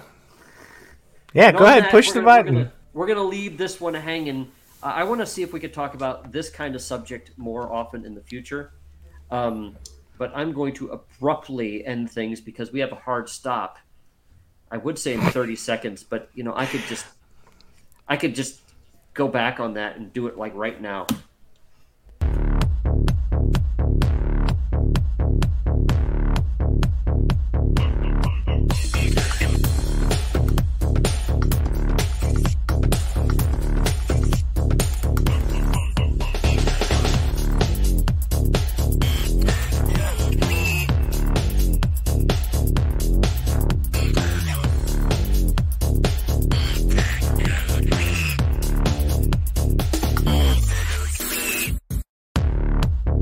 Yeah, go ahead, that, push the gonna- button. We're gonna, we're gonna leave this one hanging. Uh, I want to see if we could talk about this kind of subject more often in the future. Um, but I'm going to abruptly end things because we have a hard stop. I would say in 30 seconds, but you know, I could just, I could just go back on that and do it like right now.